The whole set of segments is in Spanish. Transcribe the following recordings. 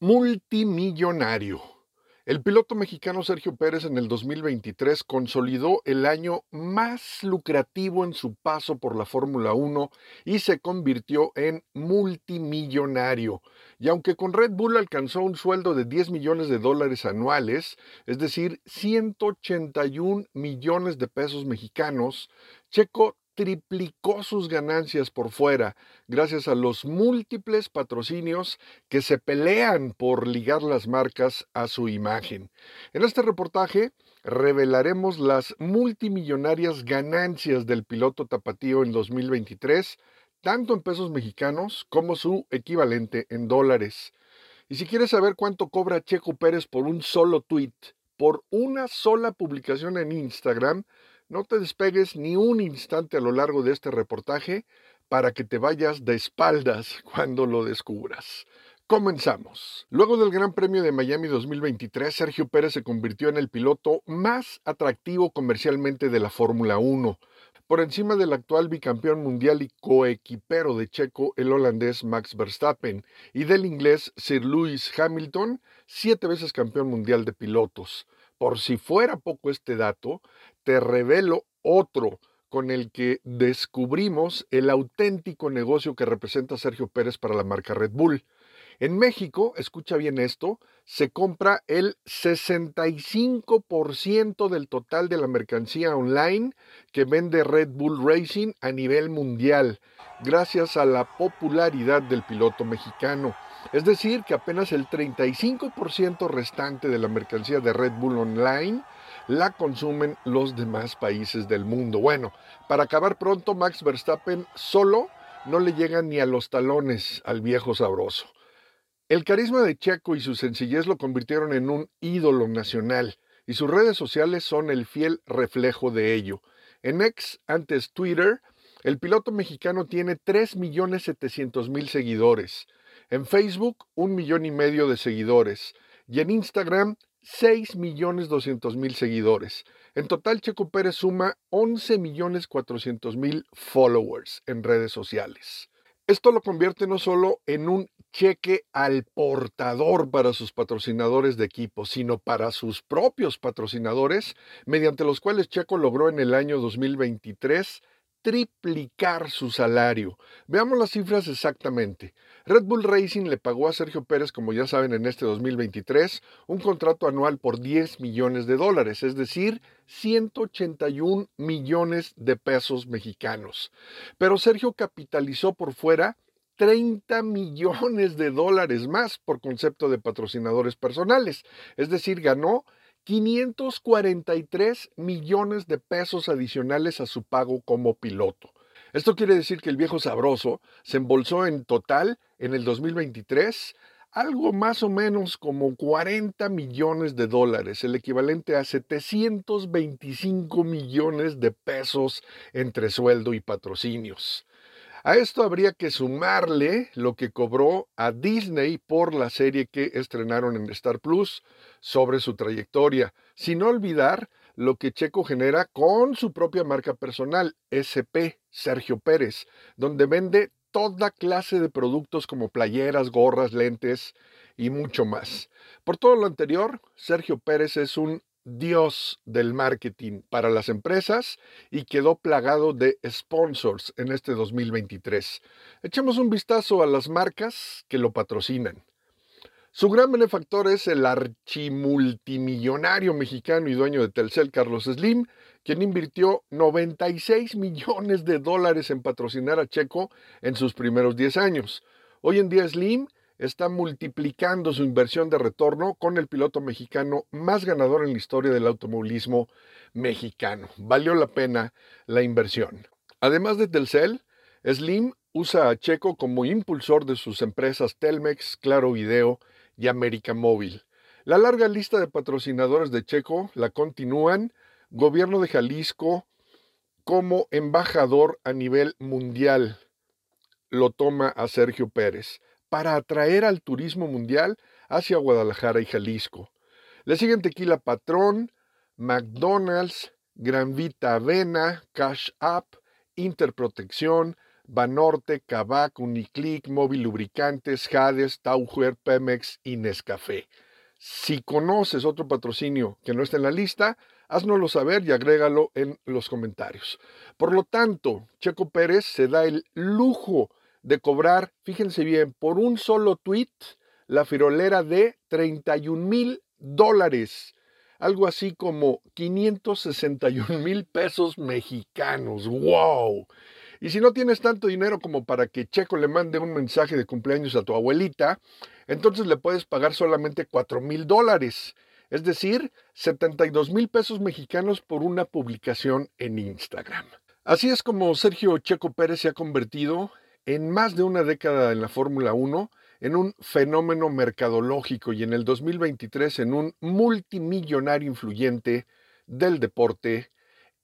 Multimillonario. El piloto mexicano Sergio Pérez en el 2023 consolidó el año más lucrativo en su paso por la Fórmula 1 y se convirtió en multimillonario. Y aunque con Red Bull alcanzó un sueldo de 10 millones de dólares anuales, es decir, 181 millones de pesos mexicanos, Checo triplicó sus ganancias por fuera gracias a los múltiples patrocinios que se pelean por ligar las marcas a su imagen. En este reportaje revelaremos las multimillonarias ganancias del piloto tapatío en 2023, tanto en pesos mexicanos como su equivalente en dólares. Y si quieres saber cuánto cobra Checo Pérez por un solo tweet, por una sola publicación en Instagram, no te despegues ni un instante a lo largo de este reportaje para que te vayas de espaldas cuando lo descubras. Comenzamos. Luego del Gran Premio de Miami 2023, Sergio Pérez se convirtió en el piloto más atractivo comercialmente de la Fórmula 1, por encima del actual bicampeón mundial y coequipero de Checo, el holandés Max Verstappen, y del inglés Sir Lewis Hamilton, siete veces campeón mundial de pilotos. Por si fuera poco este dato, te revelo otro con el que descubrimos el auténtico negocio que representa Sergio Pérez para la marca Red Bull. En México, escucha bien esto, se compra el 65% del total de la mercancía online que vende Red Bull Racing a nivel mundial, gracias a la popularidad del piloto mexicano. Es decir, que apenas el 35% restante de la mercancía de Red Bull Online la consumen los demás países del mundo. Bueno, para acabar pronto, Max Verstappen solo no le llega ni a los talones al viejo sabroso. El carisma de Checo y su sencillez lo convirtieron en un ídolo nacional y sus redes sociales son el fiel reflejo de ello. En ex, antes Twitter, el piloto mexicano tiene 3.700.000 seguidores. En Facebook, un millón y medio de seguidores. Y en Instagram, 6 millones 200 mil seguidores. En total, Checo Pérez suma 11 millones 400 mil followers en redes sociales. Esto lo convierte no solo en un cheque al portador para sus patrocinadores de equipo, sino para sus propios patrocinadores, mediante los cuales Checo logró en el año 2023 triplicar su salario. Veamos las cifras exactamente. Red Bull Racing le pagó a Sergio Pérez, como ya saben, en este 2023, un contrato anual por 10 millones de dólares, es decir, 181 millones de pesos mexicanos. Pero Sergio capitalizó por fuera 30 millones de dólares más por concepto de patrocinadores personales, es decir, ganó 543 millones de pesos adicionales a su pago como piloto. Esto quiere decir que el viejo sabroso se embolsó en total en el 2023 algo más o menos como 40 millones de dólares, el equivalente a 725 millones de pesos entre sueldo y patrocinios. A esto habría que sumarle lo que cobró a Disney por la serie que estrenaron en Star Plus sobre su trayectoria, sin olvidar lo que Checo genera con su propia marca personal, SP, Sergio Pérez, donde vende toda clase de productos como playeras, gorras, lentes y mucho más. Por todo lo anterior, Sergio Pérez es un dios del marketing para las empresas y quedó plagado de sponsors en este 2023. Echemos un vistazo a las marcas que lo patrocinan. Su gran benefactor es el archimultimillonario mexicano y dueño de Telcel, Carlos Slim, quien invirtió 96 millones de dólares en patrocinar a Checo en sus primeros 10 años. Hoy en día Slim está multiplicando su inversión de retorno con el piloto mexicano más ganador en la historia del automovilismo mexicano. Valió la pena la inversión. Además de Telcel, Slim usa a Checo como impulsor de sus empresas Telmex, Claro Video y América Móvil. La larga lista de patrocinadores de Checo la continúan Gobierno de Jalisco como embajador a nivel mundial. Lo toma a Sergio Pérez para atraer al turismo mundial hacia Guadalajara y Jalisco. Le siguen Tequila Patrón, McDonald's, Gran Vita Avena, Cash App, Interprotección, Banorte, Kavak, Uniclick, Móvil Lubricantes, Hades, Taucher, Pemex y Nescafé. Si conoces otro patrocinio que no está en la lista, háznoslo saber y agrégalo en los comentarios. Por lo tanto, Checo Pérez se da el lujo de cobrar, fíjense bien, por un solo tweet, la firolera de 31 mil dólares. Algo así como 561 mil pesos mexicanos. ¡Wow! Y si no tienes tanto dinero como para que Checo le mande un mensaje de cumpleaños a tu abuelita, entonces le puedes pagar solamente 4 mil dólares, es decir, 72 mil pesos mexicanos por una publicación en Instagram. Así es como Sergio Checo Pérez se ha convertido en más de una década en la Fórmula 1 en un fenómeno mercadológico y en el 2023 en un multimillonario influyente del deporte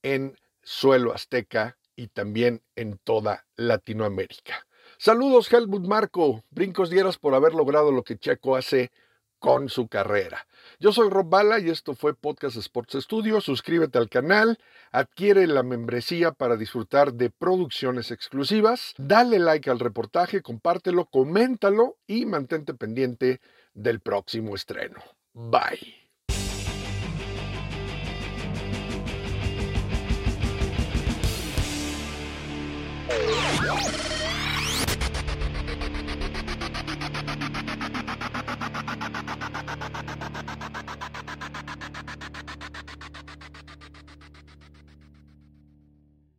en suelo azteca y también en toda Latinoamérica. Saludos Helmut Marco, brincos dieras por haber logrado lo que Checo hace con su carrera. Yo soy Rob Bala y esto fue Podcast Sports Studio. Suscríbete al canal, adquiere la membresía para disfrutar de producciones exclusivas, dale like al reportaje, compártelo, coméntalo y mantente pendiente del próximo estreno. Bye.